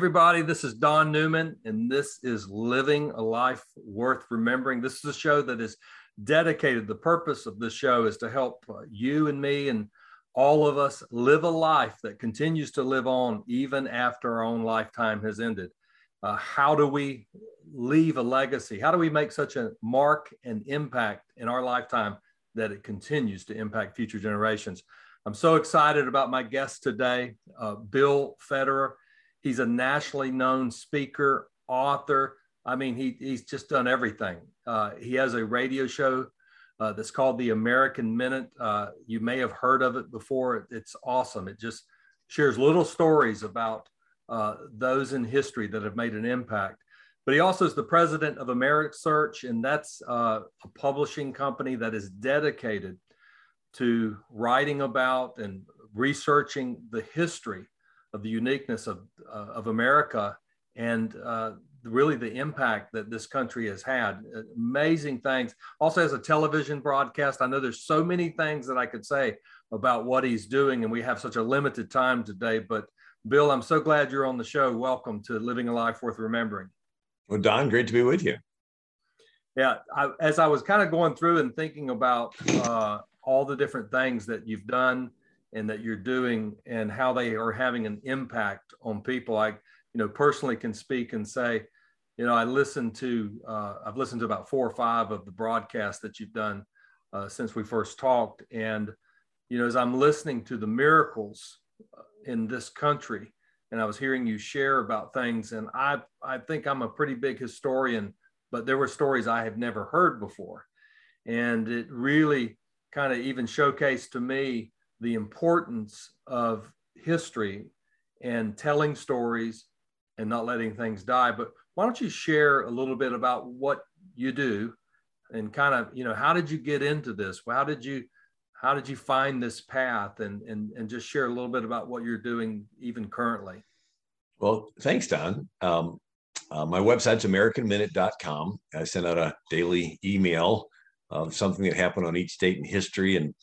Everybody, this is Don Newman, and this is Living a Life Worth Remembering. This is a show that is dedicated. The purpose of this show is to help uh, you and me and all of us live a life that continues to live on even after our own lifetime has ended. Uh, how do we leave a legacy? How do we make such a mark and impact in our lifetime that it continues to impact future generations? I'm so excited about my guest today, uh, Bill Federer. He's a nationally known speaker, author. I mean, he, he's just done everything. Uh, he has a radio show uh, that's called the American Minute. Uh, you may have heard of it before. It's awesome. It just shares little stories about uh, those in history that have made an impact. But he also is the president of Amerisearch, and that's uh, a publishing company that is dedicated to writing about and researching the history of the uniqueness of, uh, of America and uh, really the impact that this country has had. Amazing things. Also as a television broadcast. I know there's so many things that I could say about what he's doing, and we have such a limited time today. But Bill, I'm so glad you're on the show. Welcome to Living a Life Worth Remembering. Well, Don, great to be with you. Yeah, I, as I was kind of going through and thinking about uh, all the different things that you've done and that you're doing and how they are having an impact on people. I, you know, personally can speak and say, you know, I listened to, uh, I've listened to about four or five of the broadcasts that you've done uh, since we first talked. And, you know, as I'm listening to the miracles uh, in this country, and I was hearing you share about things, and I, I think I'm a pretty big historian, but there were stories I had never heard before. And it really kind of even showcased to me the importance of history and telling stories and not letting things die. But why don't you share a little bit about what you do and kind of, you know, how did you get into this? How did you how did you find this path and and and just share a little bit about what you're doing even currently? Well, thanks, Don. Um, uh, my website's AmericanMinute.com. I send out a daily email of something that happened on each date in history and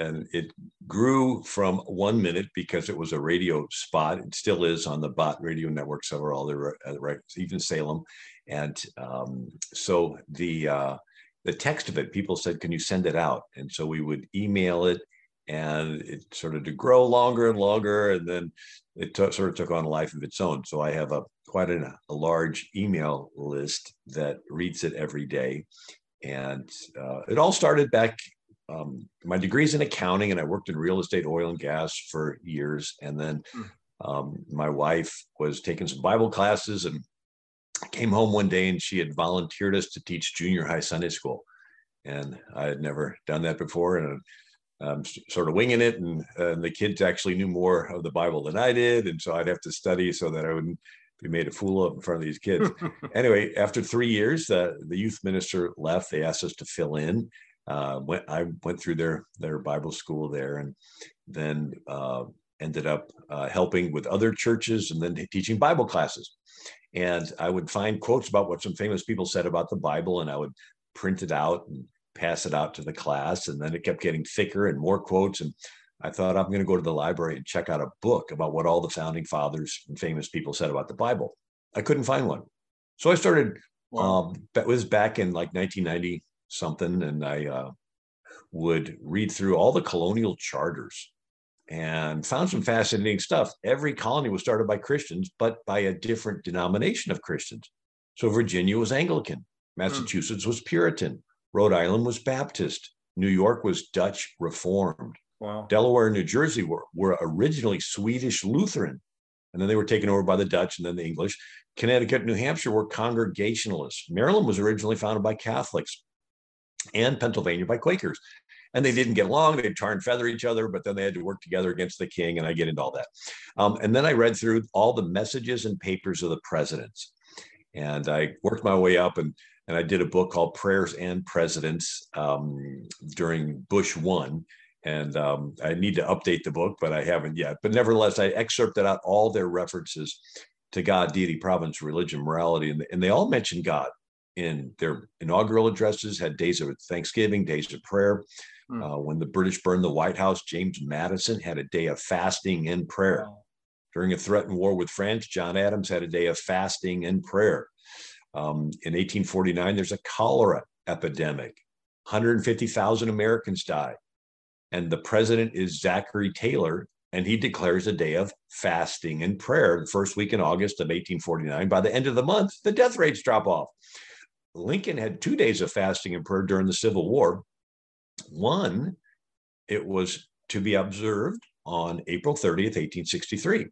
and it grew from one minute because it was a radio spot. It still is on the Bott Radio Network, several other uh, right, even Salem, and um, so the uh, the text of it, people said, "Can you send it out?" And so we would email it, and it started to grow longer and longer, and then it t- sort of took on a life of its own. So I have a quite a, a large email list that reads it every day, and uh, it all started back um, my degree's in accounting and I worked in real estate, oil and gas for years. And then hmm. um, my wife was taking some Bible classes and came home one day and she had volunteered us to teach junior high Sunday school. And I had never done that before. And I'm sort of winging it. And, and the kids actually knew more of the Bible than I did. And so I'd have to study so that I wouldn't be made a fool of in front of these kids. anyway, after three years, uh, the youth minister left. They asked us to fill in uh, went I went through their their Bible school there, and then uh, ended up uh, helping with other churches and then teaching Bible classes. And I would find quotes about what some famous people said about the Bible, and I would print it out and pass it out to the class. And then it kept getting thicker and more quotes. And I thought I'm going to go to the library and check out a book about what all the founding fathers and famous people said about the Bible. I couldn't find one. So I started, wow. um, that was back in like 1990, something, and I uh, would read through all the colonial charters and found some fascinating stuff. Every colony was started by Christians, but by a different denomination of Christians. So Virginia was Anglican. Massachusetts was Puritan, Rhode Island was Baptist, New York was Dutch Reformed. Wow. Delaware and New Jersey were, were originally Swedish Lutheran, and then they were taken over by the Dutch and then the English. Connecticut, New Hampshire were Congregationalists. Maryland was originally founded by Catholics and Pennsylvania by Quakers. And they didn't get along. They'd tar and feather each other, but then they had to work together against the king. And I get into all that. Um, and then I read through all the messages and papers of the presidents. And I worked my way up and, and I did a book called Prayers and Presidents um, during Bush one. And um, I need to update the book, but I haven't yet. But nevertheless, I excerpted out all their references to God, deity, providence, religion, morality, and, and they all mention God in their inaugural addresses, had days of Thanksgiving, days of prayer. Hmm. Uh, when the British burned the White House, James Madison had a day of fasting and prayer. Wow. During a threatened war with France, John Adams had a day of fasting and prayer. Um, in 1849, there's a cholera epidemic. 150,000 Americans die. And the president is Zachary Taylor, and he declares a day of fasting and prayer the first week in August of 1849. By the end of the month, the death rates drop off. Lincoln had two days of fasting and prayer during the Civil War. One, it was to be observed on April 30th, 1863.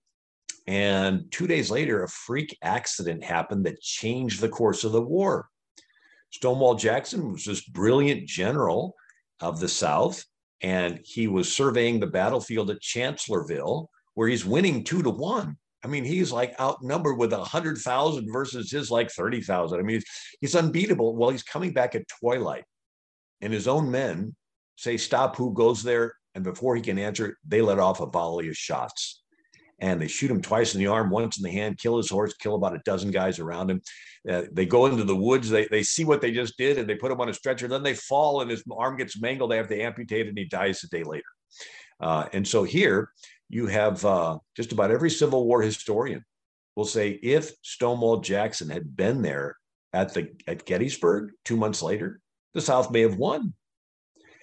And two days later, a freak accident happened that changed the course of the war. Stonewall Jackson was this brilliant general of the South, and he was surveying the battlefield at Chancellorsville, where he's winning two to one. I mean, he's like outnumbered with a hundred thousand versus his like thirty thousand. I mean, he's, he's unbeatable. Well, he's coming back at twilight, and his own men say, "Stop! Who goes there?" And before he can answer, they let off a volley of shots. And they shoot him twice in the arm, once in the hand, kill his horse, kill about a dozen guys around him. Uh, they go into the woods, they, they see what they just did, and they put him on a stretcher. Then they fall, and his arm gets mangled. They have to amputate and he dies a day later. Uh, and so here you have uh, just about every Civil War historian will say if Stonewall Jackson had been there at the at Gettysburg two months later, the South may have won.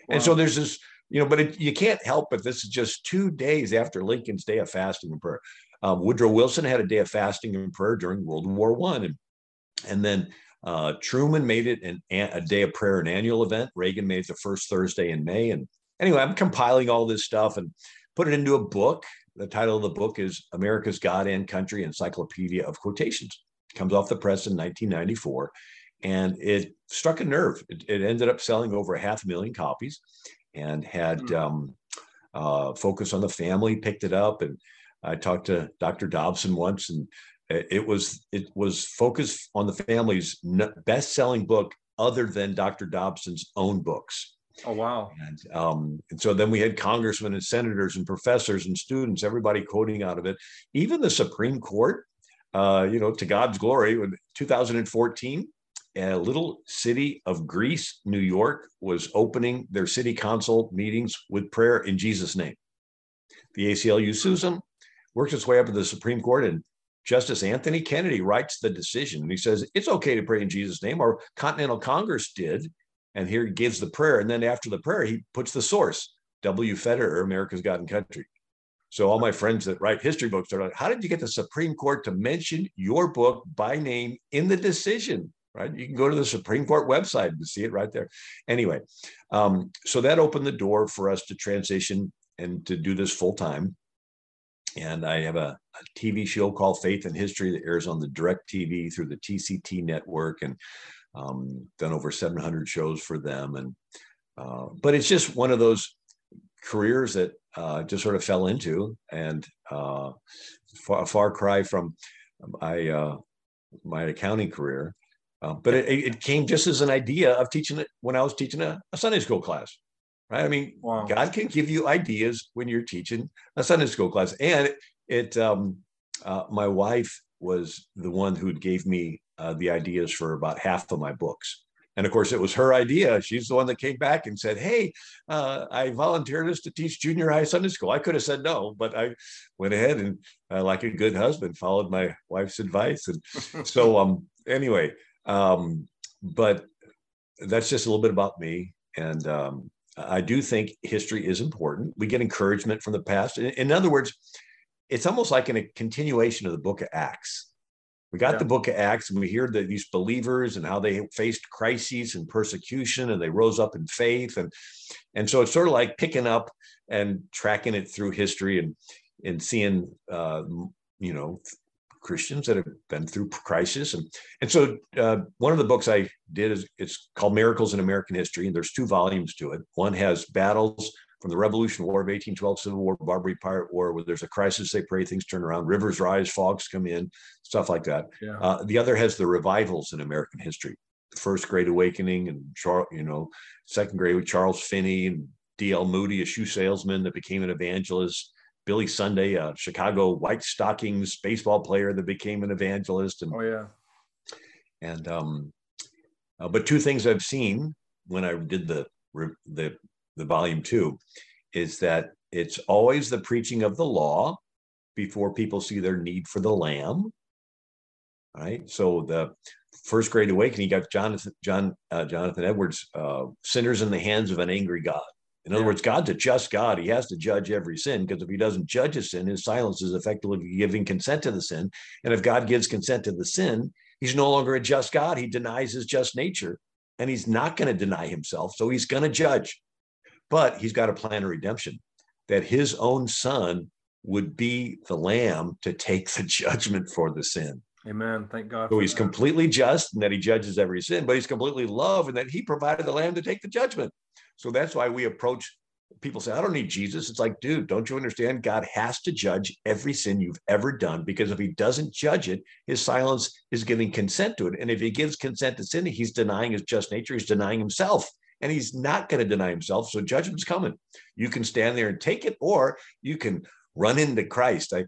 Wow. And so there's this you know, but it, you can't help but this is just two days after Lincoln's day of fasting and prayer. Um, Woodrow Wilson had a day of fasting and prayer during World War One, and and then uh, Truman made it an, a day of prayer, an annual event. Reagan made it the first Thursday in May. And anyway, I'm compiling all this stuff and put it into a book. The title of the book is America's God and Country Encyclopedia of Quotations. It comes off the press in 1994, and it struck a nerve. It, it ended up selling over a half a million copies and had mm. um, uh, Focus on the Family picked it up. And I talked to Dr. Dobson once, and it was it was Focus on the Family's best-selling book other than Dr. Dobson's own books. Oh wow! And, um, and so then we had congressmen and senators and professors and students, everybody quoting out of it. Even the Supreme Court, uh, you know, to God's glory, in 2014, a little city of Greece, New York, was opening their city council meetings with prayer in Jesus' name. The ACLU them, works its way up to the Supreme Court, and Justice Anthony Kennedy writes the decision. And he says it's okay to pray in Jesus' name, or Continental Congress did. And here he gives the prayer. And then after the prayer, he puts the source W. Federer, America's God and Country. So all my friends that write history books are like, how did you get the Supreme Court to mention your book by name in the decision? right? You can go to the Supreme Court website and see it right there. Anyway, um, so that opened the door for us to transition and to do this full time. And I have a, a, TV show called Faith and History that airs on the DirecTV through the TCT network, and um, done over 700 shows for them. And uh, but it's just one of those careers that uh, just sort of fell into, and uh, far, a far cry from my uh, my accounting career. Uh, but it, it, came just as an idea of teaching it when I was teaching a, a Sunday school class, right? I mean, wow. God can give you ideas when you're teaching a Sunday school class. And it, it um, uh, my wife was the one who gave me uh, the ideas for about half of my books. And of course, it was her idea. She's the one that came back and said, Hey, uh, I volunteered us to teach junior high Sunday school. I could have said no, but I went ahead and, uh, like a good husband, followed my wife's advice. And so, um, anyway, um, but that's just a little bit about me. And um, I do think history is important. We get encouragement from the past. In, in other words, it's almost like in a continuation of the book of Acts. We got yeah. the book of Acts and we hear that these believers and how they faced crises and persecution and they rose up in faith. And, and so it's sort of like picking up and tracking it through history and, and seeing, uh, you know, Christians that have been through crisis. And, and so uh, one of the books I did is it's called Miracles in American History. And there's two volumes to it. One has battles from the Revolution War of 1812, Civil War, Barbary Pirate War, where there's a crisis, they pray, things turn around, rivers rise, fogs come in, stuff like that. Yeah. Uh, the other has the revivals in American history. The First Great Awakening and, Char- you know, Second Great with Charles Finney and D.L. Moody, a shoe salesman that became an evangelist. Billy Sunday, a Chicago White Stockings baseball player that became an evangelist. And, oh yeah. And um, uh, but two things I've seen when I did the the the volume two is that it's always the preaching of the law before people see their need for the lamb. Right. So the first great awakening, you got Jonathan, John, uh, Jonathan Edwards, uh, sinners in the hands of an angry God. In other yeah. words, God's a just God. He has to judge every sin because if he doesn't judge a sin, his silence is effectively giving consent to the sin. And if God gives consent to the sin, he's no longer a just God. He denies his just nature and he's not going to deny himself. So he's going to judge. But he's got a plan of redemption that his own son would be the lamb to take the judgment for the sin. Amen. Thank God. So he's that. completely just and that he judges every sin, but he's completely love and that he provided the lamb to take the judgment. So that's why we approach people say, I don't need Jesus. It's like, dude, don't you understand? God has to judge every sin you've ever done because if he doesn't judge it, his silence is giving consent to it. And if he gives consent to sin, he's denying his just nature, he's denying himself. And he's not going to deny himself. So judgment's coming. You can stand there and take it, or you can run into Christ. I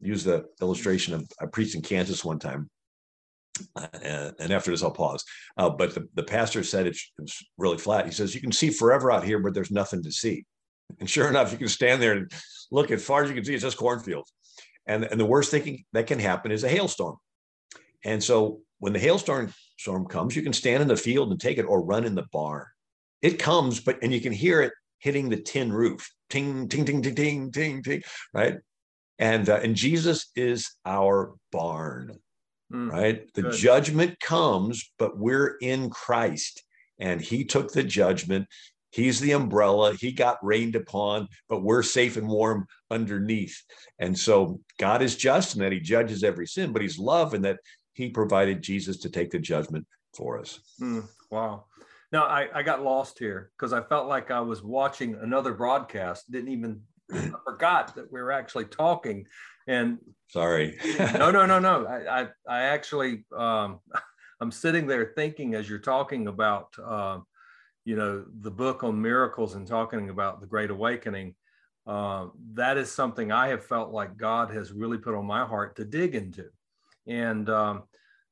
use the illustration of I preached in Kansas one time. Uh, and after this, I'll pause. Uh, but the, the pastor said it's, it's really flat. He says, You can see forever out here, but there's nothing to see. And sure enough, you can stand there and look as far as you can see, it's just cornfields. And, and the worst thing that can happen is a hailstorm. And so when the hailstorm storm comes, you can stand in the field and take it or run in the barn. It comes, but and you can hear it hitting the tin roof. Ting, ting, ting, ting, ting, ting, ting, right? And uh, and Jesus is our barn. Mm, right? The good. judgment comes, but we're in Christ and he took the judgment. He's the umbrella. He got rained upon, but we're safe and warm underneath. And so God is just in that he judges every sin, but he's love in that he provided Jesus to take the judgment for us. Mm, wow. Now I, I got lost here because I felt like I was watching another broadcast, didn't even I forgot that we were actually talking and sorry. no, no, no, no. I, I, I actually, um, I'm sitting there thinking as you're talking about, uh, you know, the book on miracles and talking about the Great Awakening. Uh, that is something I have felt like God has really put on my heart to dig into, and um,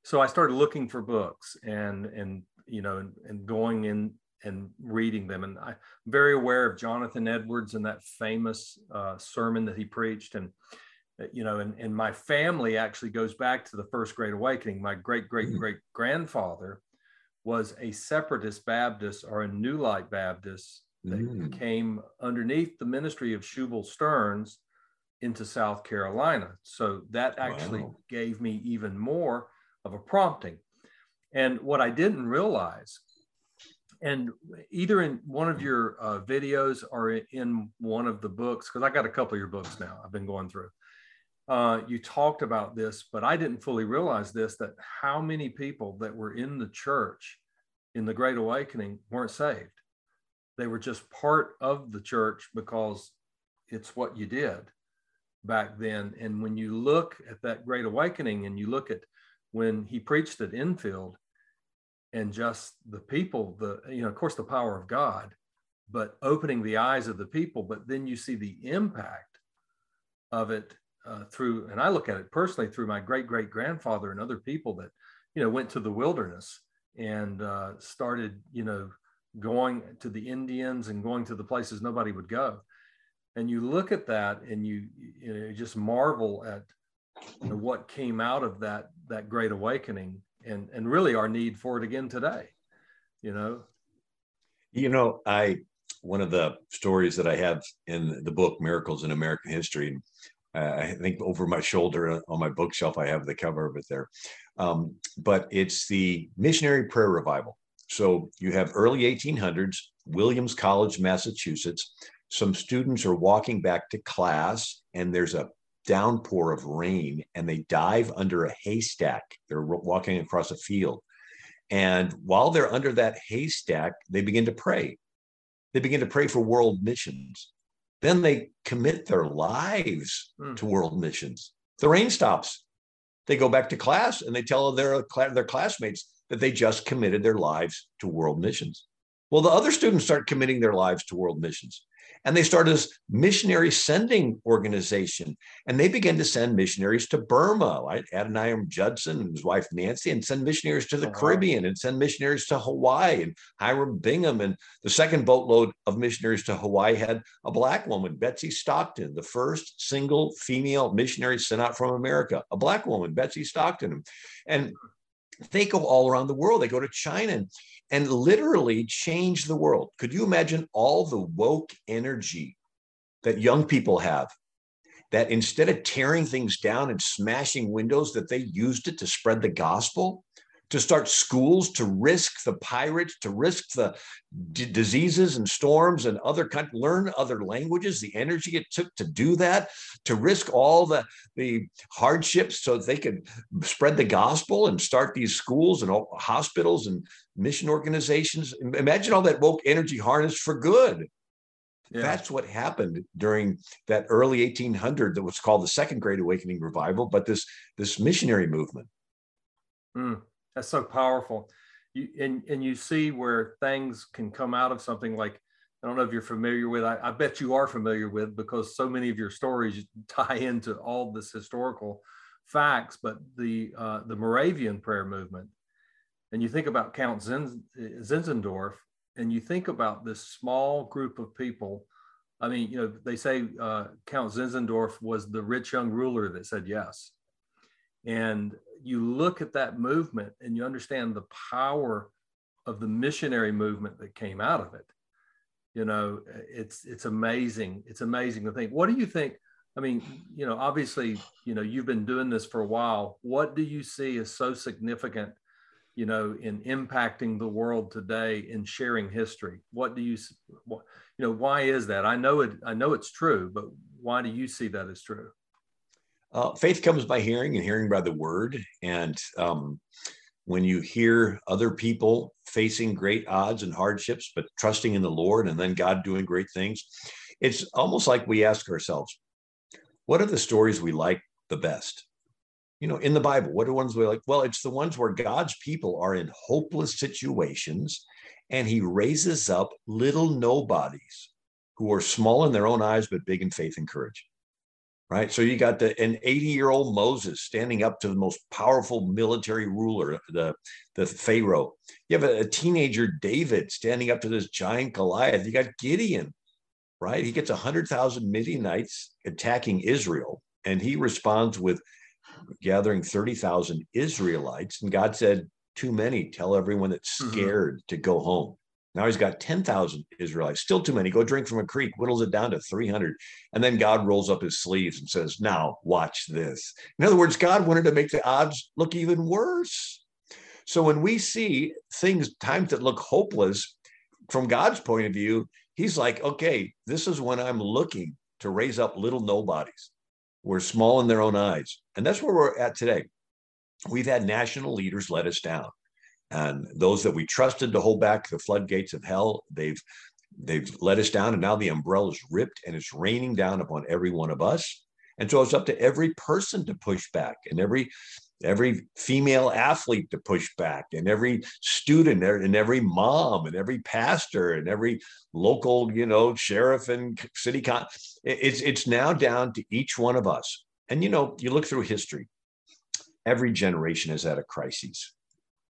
so I started looking for books and and you know and, and going in and reading them. And I'm very aware of Jonathan Edwards and that famous uh, sermon that he preached. And uh, you know, and, and my family actually goes back to the first great awakening. My great great mm. great grandfather was a separatist Baptist or a New Light Baptist that mm. came underneath the ministry of Shubal Stearns into South Carolina. So that actually wow. gave me even more of a prompting. And what I didn't realize, and either in one of your uh, videos or in one of the books, because I got a couple of your books now, I've been going through uh, you talked about this, but I didn't fully realize this that how many people that were in the church in the Great Awakening weren't saved. They were just part of the church because it's what you did back then. And when you look at that Great Awakening and you look at when he preached at Enfield and just the people, the, you know, of course, the power of God, but opening the eyes of the people, but then you see the impact of it uh, through, and I look at it personally through my great great grandfather and other people that, you know, went to the wilderness and uh, started, you know, going to the Indians and going to the places nobody would go. And you look at that and you, you, know, you just marvel at you know, what came out of that that great awakening and and really our need for it again today. You know. You know, I one of the stories that I have in the book Miracles in American History uh, I think over my shoulder on my bookshelf, I have the cover of it there. Um, but it's the missionary prayer revival. So you have early 1800s, Williams College, Massachusetts. Some students are walking back to class, and there's a downpour of rain, and they dive under a haystack. They're walking across a field. And while they're under that haystack, they begin to pray. They begin to pray for world missions. Then they commit their lives mm. to world missions. The rain stops. They go back to class and they tell their, their classmates that they just committed their lives to world missions. Well, the other students start committing their lives to world missions. And they started this missionary sending organization. And they began to send missionaries to Burma, right? Adoniram Judson and his wife Nancy, and send missionaries to the oh, Caribbean and send missionaries to Hawaii. And Hiram Bingham and the second boatload of missionaries to Hawaii had a black woman, Betsy Stockton, the first single female missionary sent out from America, a black woman, Betsy Stockton. And they go all around the world. They go to China and literally change the world. Could you imagine all the woke energy that young people have? That instead of tearing things down and smashing windows, that they used it to spread the gospel to start schools to risk the pirates, to risk the d- diseases and storms and other countries, learn other languages, the energy it took to do that, to risk all the, the hardships so they could spread the gospel and start these schools and hospitals and mission organizations. Imagine all that woke energy harnessed for good. Yeah. That's what happened during that early 1800 that was called the Second Great Awakening Revival, but this this missionary movement. Mm. That's so powerful. You and and you see where things can come out of something like I don't know if you're familiar with. I, I bet you are familiar with because so many of your stories tie into all this historical facts. But the uh, the Moravian prayer movement, and you think about Count Zinzendorf, and you think about this small group of people. I mean, you know, they say uh, Count Zinzendorf was the rich young ruler that said yes, and you look at that movement and you understand the power of the missionary movement that came out of it. You know it's it's amazing. It's amazing to think. What do you think? I mean you know obviously you know you've been doing this for a while. What do you see as so significant you know in impacting the world today in sharing history? What do you what, you know why is that? I know it i know it's true but why do you see that as true uh, faith comes by hearing and hearing by the word. And um, when you hear other people facing great odds and hardships, but trusting in the Lord and then God doing great things, it's almost like we ask ourselves, what are the stories we like the best? You know, in the Bible, what are ones we like? Well, it's the ones where God's people are in hopeless situations and he raises up little nobodies who are small in their own eyes, but big in faith and courage right? So you got the an 80 year old Moses standing up to the most powerful military ruler, the the Pharaoh. You have a, a, teenager David standing up to this giant Goliath. You got Gideon, right? He gets a hundred thousand Midianites attacking Israel, and he responds with gathering 30,000 Israelites. And God said, Too many, tell everyone that's mm-hmm. scared mm-hmm. to go home. Now he's got 10,000 Israelites, still too many. Go drink from a creek, whittles it down to 300. And then God rolls up his sleeves and says, Now watch this. In other words, God wanted to make the odds look even worse. So when we see things, times that look hopeless from God's point of view, he's like, Okay, this is when I'm looking to raise up little nobodies. We're small in their own eyes. And that's where we're at today. We've had national leaders let us down and those that we trusted to hold back the floodgates of hell they've they've let us down. And now the umbrella is ripped and it's raining down upon every one of us. And so it's up to every person to push back and every every female athlete to push back and every student and every mom and every pastor and every local you know sheriff and city con it's it's now down to each one of us. And you know you look through history every generation has had a crisis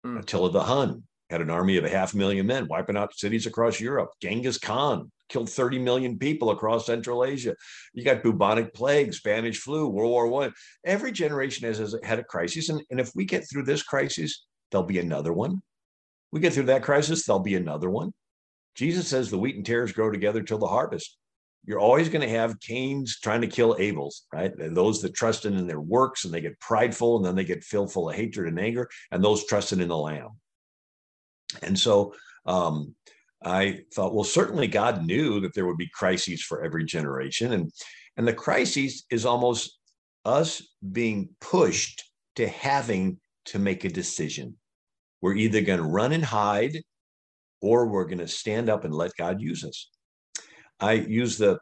Mm. Attila the Hun had an army of a half million men wiping out cities across Europe. Genghis Khan killed 30 million people across Central Asia. You got bubonic plague, Spanish flu, World War One. Every generation has, has had a crisis. And, and if we get through this crisis, there'll be another one. We get through that crisis, there'll be another one. Jesus says the wheat and tares grow together till the harvest. You're always going to have Cain's trying to kill Abel's, right? And those that trust in their works and they get prideful and then they get filled full of hatred and anger, and those trusting in the Lamb. And so um, I thought, well, certainly God knew that there would be crises for every generation, and and the crisis is almost us being pushed to having to make a decision. We're either going to run and hide, or we're going to stand up and let God use us. I use the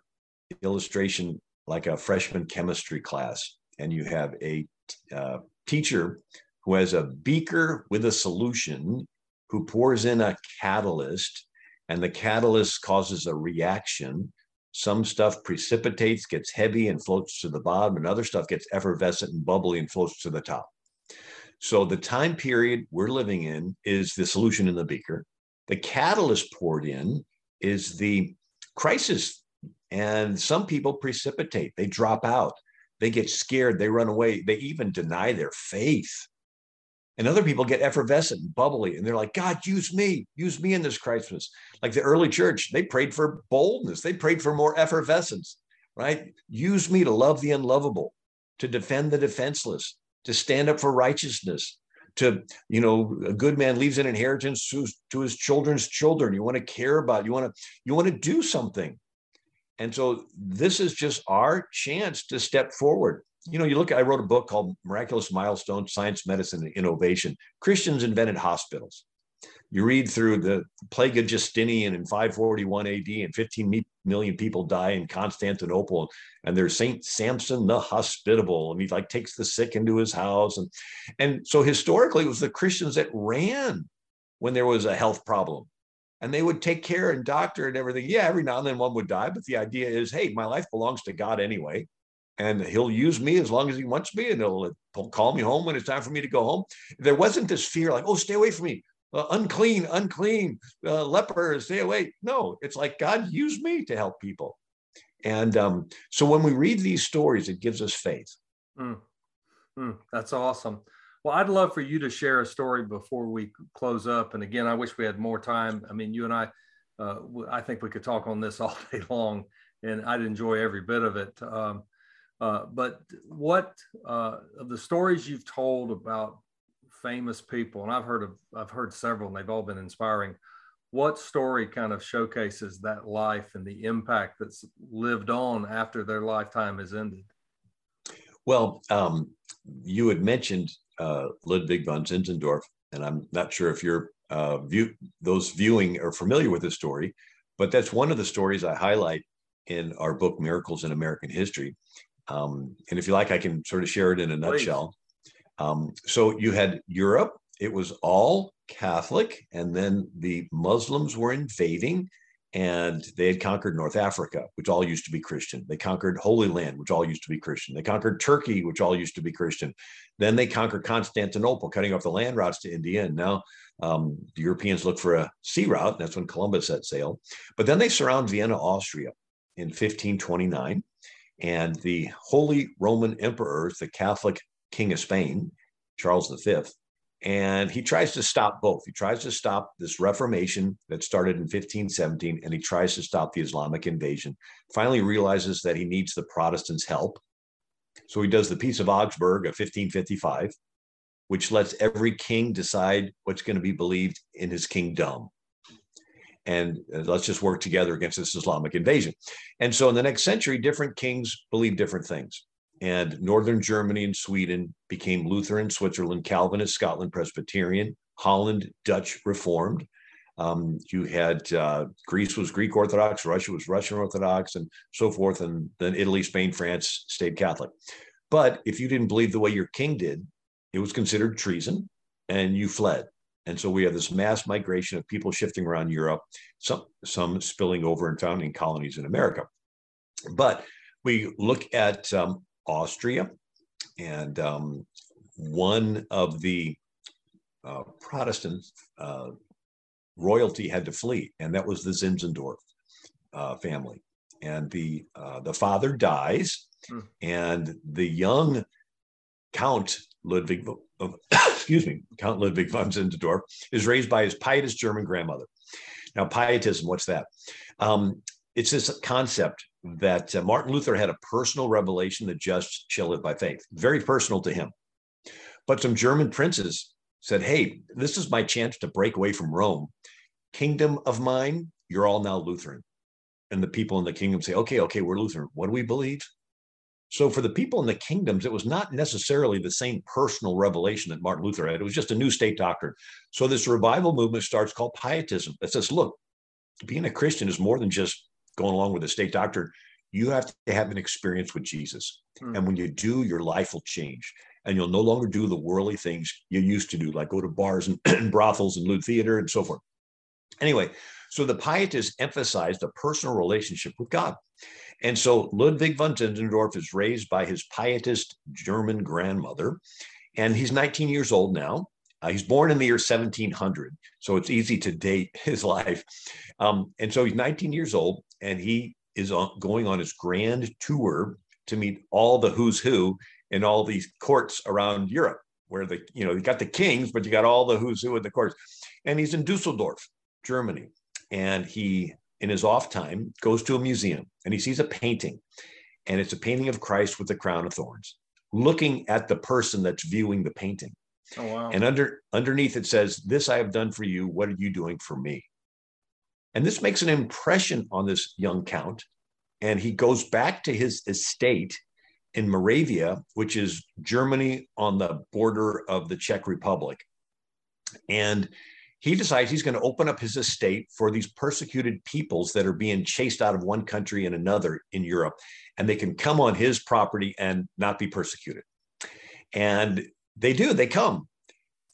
illustration like a freshman chemistry class, and you have a uh, teacher who has a beaker with a solution who pours in a catalyst, and the catalyst causes a reaction some stuff precipitates, gets heavy, and floats to the bottom, and other stuff gets effervescent and bubbly and floats to the top. So the time period we're living in is the solution in the beaker. The catalyst poured in is the crisis. And some people precipitate, they drop out, they get scared, they run away, they even deny their faith. And other people get effervescent and bubbly, and they're like, God, use me, use me in this crisis. Like the early church, they prayed for boldness, they prayed for more effervescence, right? Use me to love the unlovable, to defend the defenseless, to stand up for righteousness, to you know a good man leaves an inheritance to, to his children's children. You want to care about you want to you want to do something. And so this is just our chance to step forward. You know you look i wrote a book called miraculous milestones science medicine and innovation. Christians invented hospitals you read through the plague of Justinian in 541 AD, and 15 million people die in Constantinople. And there's Saint Samson the Hospitable, and he like takes the sick into his house. And, and so historically, it was the Christians that ran when there was a health problem. And they would take care and doctor and everything. Yeah, every now and then one would die, but the idea is, hey, my life belongs to God anyway and he'll use me as long as he wants me and he'll call me home when it's time for me to go home there wasn't this fear like oh stay away from me uh, unclean, unclean, uh, lepers, stay away. No, it's like God used me to help people. And um, so when we read these stories, it gives us faith. Mm. Mm, that's awesome. Well, I'd love for you to share a story before we close up. And again, I wish we had more time. I mean, you and I, uh, I think we could talk on this all day long, and I'd enjoy every bit of it. Um, uh, but what uh, of the stories you've told about famous people, and I've heard of I've heard several, and they've all been inspiring. What story kind of showcases that life and the impact that's lived on after their lifetime has ended? Well, um, you had mentioned uh, Ludwig von Zinzendorf, and I'm not sure if you're uh, view those viewing are familiar with the story, but that's one of the stories I highlight in our book Miracles in American History. Um, and if you like, I can sort of share it in a Please. nutshell. Um, so you had Europe, it was all Catholic, and then the Muslims were invading and they had conquered North Africa, which all used to be Christian. They conquered Holy Land, which all used to be Christian. They conquered Turkey, which all used to be Christian. Then they conquered Constantinople, cutting off the land routes to India. And now um, the Europeans look for a sea route. that's when Columbus set sail. But then they surround Vienna, Austria in 1529. And the Holy Roman Emperors, the Catholic King of Spain, Charles V, and he tries to stop both. He tries to stop this Reformation that started in 1517, and he tries to stop the Islamic invasion. Finally, realizes that he needs the Protestants' help. So he does the Peace of Augsburg of 1555, which lets every king decide what's going to be believed in his kingdom. And uh, let's just work together against this Islamic invasion. And so in the next century, different kings believe different things and northern Germany and Sweden became Lutheran, Switzerland, Calvinist, Scotland, Presbyterian, Holland, Dutch Reformed. Um, you had uh, Greece was Greek Orthodox, Russia was Russian Orthodox, and so forth. And then Italy, Spain, France stayed Catholic. But if you didn't believe the way your king did, it was considered treason and you fled. And so we have this mass migration of people shifting around Europe, some, some spilling over and founding colonies in America. But we look at um, Austria, and um, one of the uh, Protestant uh, royalty had to flee, and that was the Zinzendorf uh, family. And the uh, the father dies, mm. and the young Count Ludwig, excuse me, Count Ludwig von Zinzendorf is raised by his pietist German grandmother. Now, pietism, what's that? Um, it's this concept that uh, Martin Luther had a personal revelation that just shall live by faith, very personal to him. But some German princes said, Hey, this is my chance to break away from Rome. Kingdom of mine, you're all now Lutheran. And the people in the kingdom say, Okay, okay, we're Lutheran. What do we believe? So for the people in the kingdoms, it was not necessarily the same personal revelation that Martin Luther had. It was just a new state doctrine. So this revival movement starts called pietism. It says, look, being a Christian is more than just going along with the state doctor, you have to have an experience with Jesus. Hmm. And when you do, your life will change. And you'll no longer do the worldly things you used to do, like go to bars and, and brothels and lewd theater and so forth. Anyway, So the pietists emphasized a personal relationship with God. And so Ludwig von Zinzendorf is raised by his pietist German grandmother, and he's 19 years old now. Uh, he's born in the year 1700, so it's easy to date his life. Um, and so he's 19 years old, and he is on, going on his grand tour to meet all the who's who in all these courts around Europe, where the you know you got the kings, but you got all the who's who in the courts. And he's in Dusseldorf, Germany, and he in his off time goes to a museum and he sees a painting, and it's a painting of Christ with the crown of thorns, looking at the person that's viewing the painting. Oh, wow. And under underneath it says, "This I have done for you. What are you doing for me?" And this makes an impression on this young count. And he goes back to his estate in Moravia, which is Germany on the border of the Czech Republic. And he decides he's going to open up his estate for these persecuted peoples that are being chased out of one country and another in Europe. And they can come on his property and not be persecuted. And they do, they come.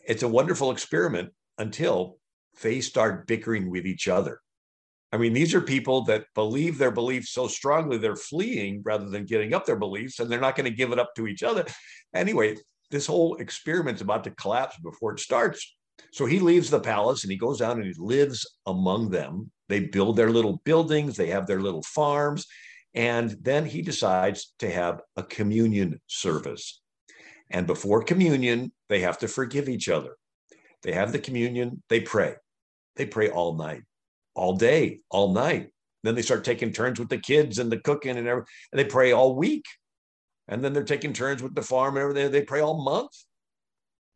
It's a wonderful experiment until they start bickering with each other. I mean, these are people that believe their beliefs so strongly they're fleeing rather than getting up their beliefs, and they're not going to give it up to each other. Anyway, this whole experiment's about to collapse before it starts. So he leaves the palace and he goes down and he lives among them. They build their little buildings, they have their little farms, and then he decides to have a communion service. And before communion, they have to forgive each other. They have the communion, they pray. They pray all night all day, all night. Then they start taking turns with the kids and the cooking and everything, and they pray all week. And then they're taking turns with the farm and everything. They pray all month.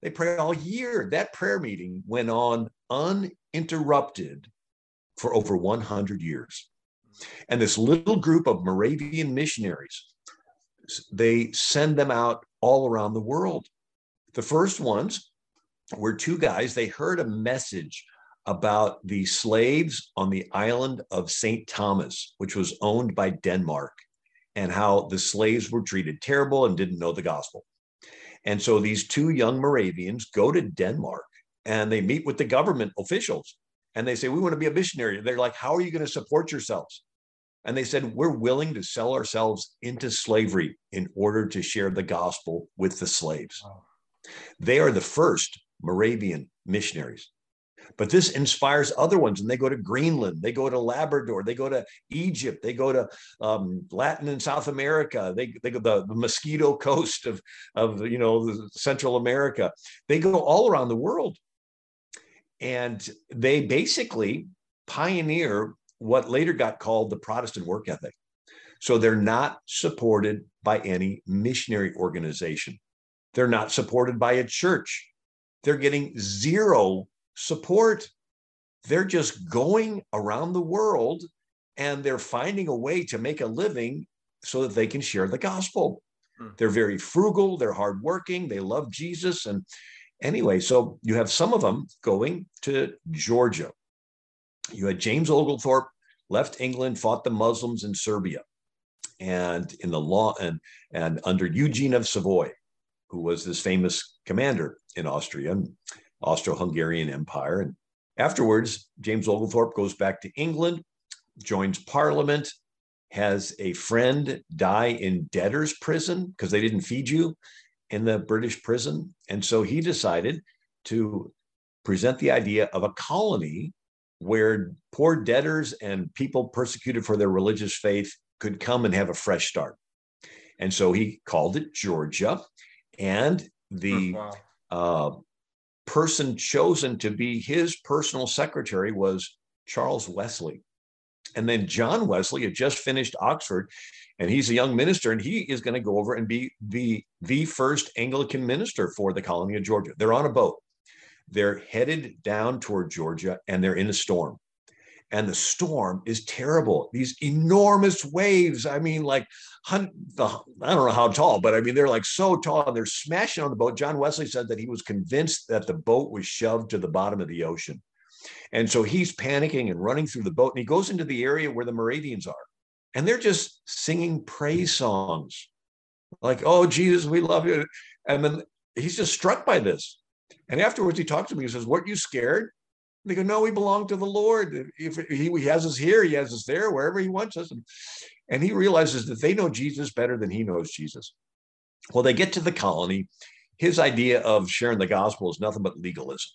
They pray all year. That prayer meeting went on uninterrupted for over 100 years. And this little group of Moravian missionaries, they send them out all around the world. The first ones were two guys. They heard a message about the slaves on the island of St. Thomas, which was owned by Denmark, and how the slaves were treated terrible and didn't know the gospel. And so these two young Moravians go to Denmark and they meet with the government officials and they say, We want to be a missionary. They're like, How are you going to support yourselves? And they said, We're willing to sell ourselves into slavery in order to share the gospel with the slaves. Wow. They are the first Moravian missionaries. But this inspires other ones, and they go to Greenland, they go to Labrador, they go to Egypt, they go to um, Latin and South America, they, they go the, the mosquito coast of, of you know the Central America. They go all around the world, and they basically pioneer what later got called the Protestant work ethic. So they're not supported by any missionary organization. They're not supported by a church. They're getting zero support. They're just going around the world and they're finding a way to make a living so that they can share the gospel. Hmm. They're very frugal, they're hardworking, they love Jesus. And anyway, so you have some of them going to Georgia. You had James Oglethorpe left England, fought the Muslims in Serbia, and in the law and and under Eugene of Savoy, who was this famous commander in Austria. Austro-Hungarian Empire. And afterwards, James Oglethorpe goes back to England, joins Parliament, has a friend die in debtor's prison because they didn't feed you in the British prison. And so he decided to present the idea of a colony where poor debtors and people persecuted for their religious faith could come and have a fresh start. And so he called it Georgia. And the oh, wow. uh, person chosen to be his personal secretary was Charles Wesley. And then John Wesley had just finished Oxford and he's a young minister and he is going to go over and be the, the first Anglican minister for the colony of Georgia. They're on a boat. They're headed down toward Georgia and they're in a storm and the storm is terrible. These enormous waves. I mean, like, I don't know how tall, but I mean, they're like so tall and they're smashing on the boat. John Wesley said that he was convinced that the boat was shoved to the bottom of the ocean. And so he's panicking and running through the boat and he goes into the area where the Moravians are. And they're just singing praise songs like, oh, Jesus, we love you. And then he's just struck by this. And afterwards, he talks to me. He says, Weren't you scared? They go, no, we belong to the Lord. If he, he has us here, he has us there, wherever he wants us. And, and he realizes that they know Jesus better than he knows Jesus. Well, they get to the colony. His idea of sharing the gospel is nothing but legalism.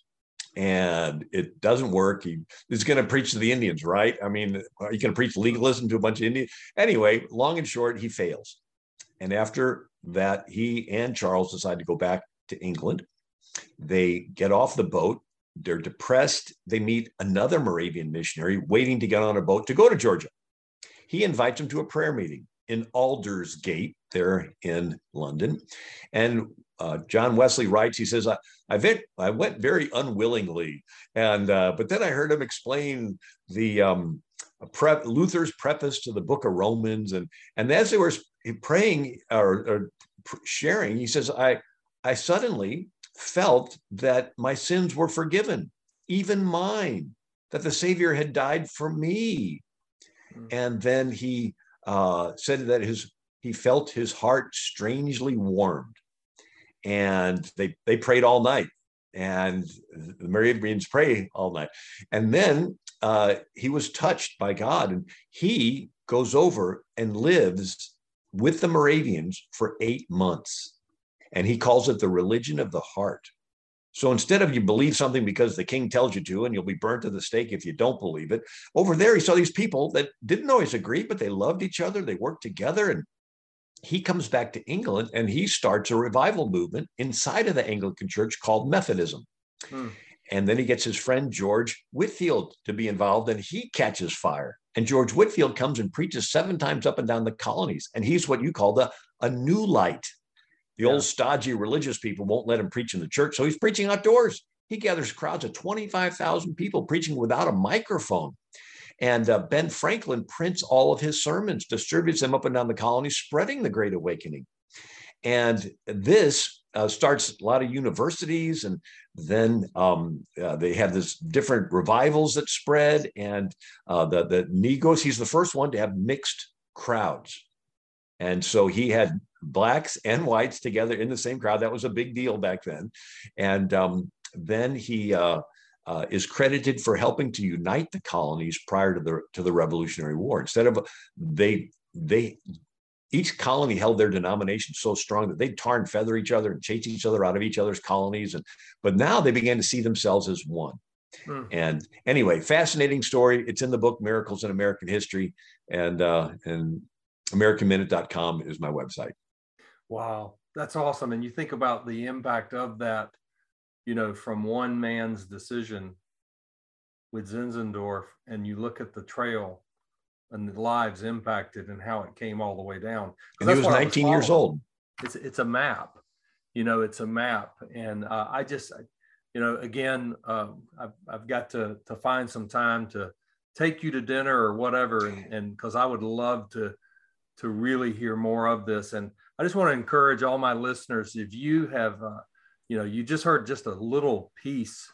And it doesn't work. He is going to preach to the Indians, right? I mean, are you going to preach legalism to a bunch of Indians? Anyway, long and short, he fails. And after that, he and Charles decide to go back to England. They get off the boat. They're depressed. They meet another Moravian missionary waiting to get on a boat to go to Georgia. He invites them to a prayer meeting in Aldersgate, there in London. And uh, John Wesley writes, he says, I, I, went, I went very unwillingly. And, uh, but then I heard him explain the um, pre- Luther's preface to the book of Romans. And, and as they were praying or, or sharing, he says, I, I suddenly felt that my sins were forgiven, even mine, that the Savior had died for me. Mm. And then he uh, said that his he felt his heart strangely warmed, and they they prayed all night, and the Moravians pray all night, and then uh, he was touched by God, and he goes over and lives with the Moravians for eight months, and he calls it the religion of the heart. So instead of you believe something because the king tells you to, and you'll be burnt at the stake if you don't believe it, over there he saw these people that didn't always agree, but they loved each other. They worked together. And he comes back to England and he starts a revival movement inside of the Anglican church called Methodism. Hmm. And then he gets his friend George Whitefield to be involved, and he catches fire. And George Whitefield comes and preaches seven times up and down the colonies. And he's what you call the a new light. The yeah. old stodgy religious people won't let him preach in the church. So he's preaching outdoors. He gathers crowds of 25,000 people preaching without a microphone. And uh, Ben Franklin prints all of his sermons, distributes them up and down the colony, spreading the Great Awakening. And this uh, starts a lot of universities, and then um, uh, they have this different revivals that spread. And uh, the the Negros, he's the first one to have mixed crowds, and so he had blacks and whites together in the same crowd. That was a big deal back then. And um, then he uh, uh, is credited for helping to unite the colonies prior to the to the Revolutionary War. Instead of they they each colony held their denomination so strong that they'd tar and feather each other and chase each other out of each other's colonies. And but now they began to see themselves as one. Hmm. And anyway, fascinating story. It's in the book Miracles in American History, and uh, and AmericanMinute.com is my website. Wow, that's awesome. And you think about the impact of that, you know, from one man's decision with Zinzendorf, and you look at the trail and the lives impacted and how it came all the way down. And he was 19 was years old. It's it's a map, you know, it's a map, and uh, I just, you know, again, uh, I've I've got to to find some time to take you to dinner or whatever, and because I would love to to really hear more of this and I just want to encourage all my listeners if you have, uh, you know, you just heard just a little piece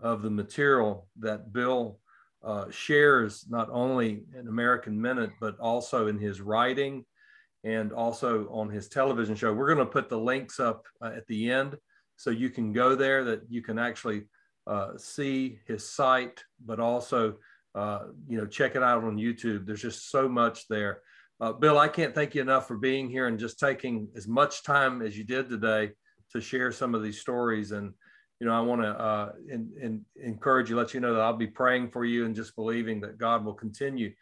of the material that Bill uh, shares, not only in American Minute, but also in his writing and also on his television show. We're going to put the links up uh, at the end so you can go there, that you can actually uh, see his site, but also, uh, you know, check it out on YouTube. There's just so much there. Uh, Bill, I can't thank you enough for being here and just taking as much time as you did today to share some of these stories. And, you know, I want to uh, in, in, encourage you, let you know that I'll be praying for you and just believing that God will continue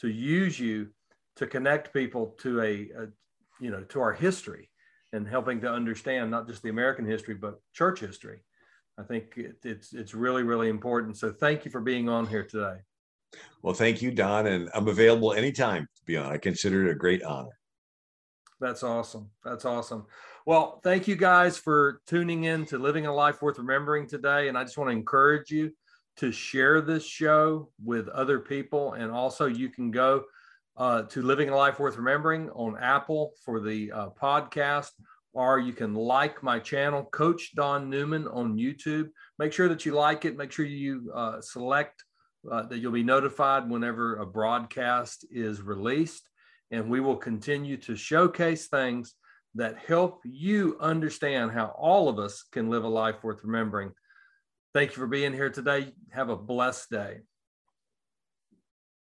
to use you to connect people to a, a you know, to our history and helping to understand not just the American history, but church history. I think it, it's, it's really, really important. So thank you for being on here today. Well, thank you, Don, and I'm available anytime to be on. I consider it a great honor. That's awesome. That's awesome. Well, thank you guys for tuning in to Living a Life Worth Remembering today. And I just want to encourage you to share this show with other people. And also, you can go uh, to Living a Life Worth Remembering on Apple for the uh, podcast, or you can like my channel, Coach Don Newman, on YouTube. Make sure that you like it. Make sure you uh, select uh, that you'll be notified whenever a broadcast is released. And we will continue to showcase things that help you understand how all of us can live a life worth remembering. Thank you for being here today. Have a blessed day.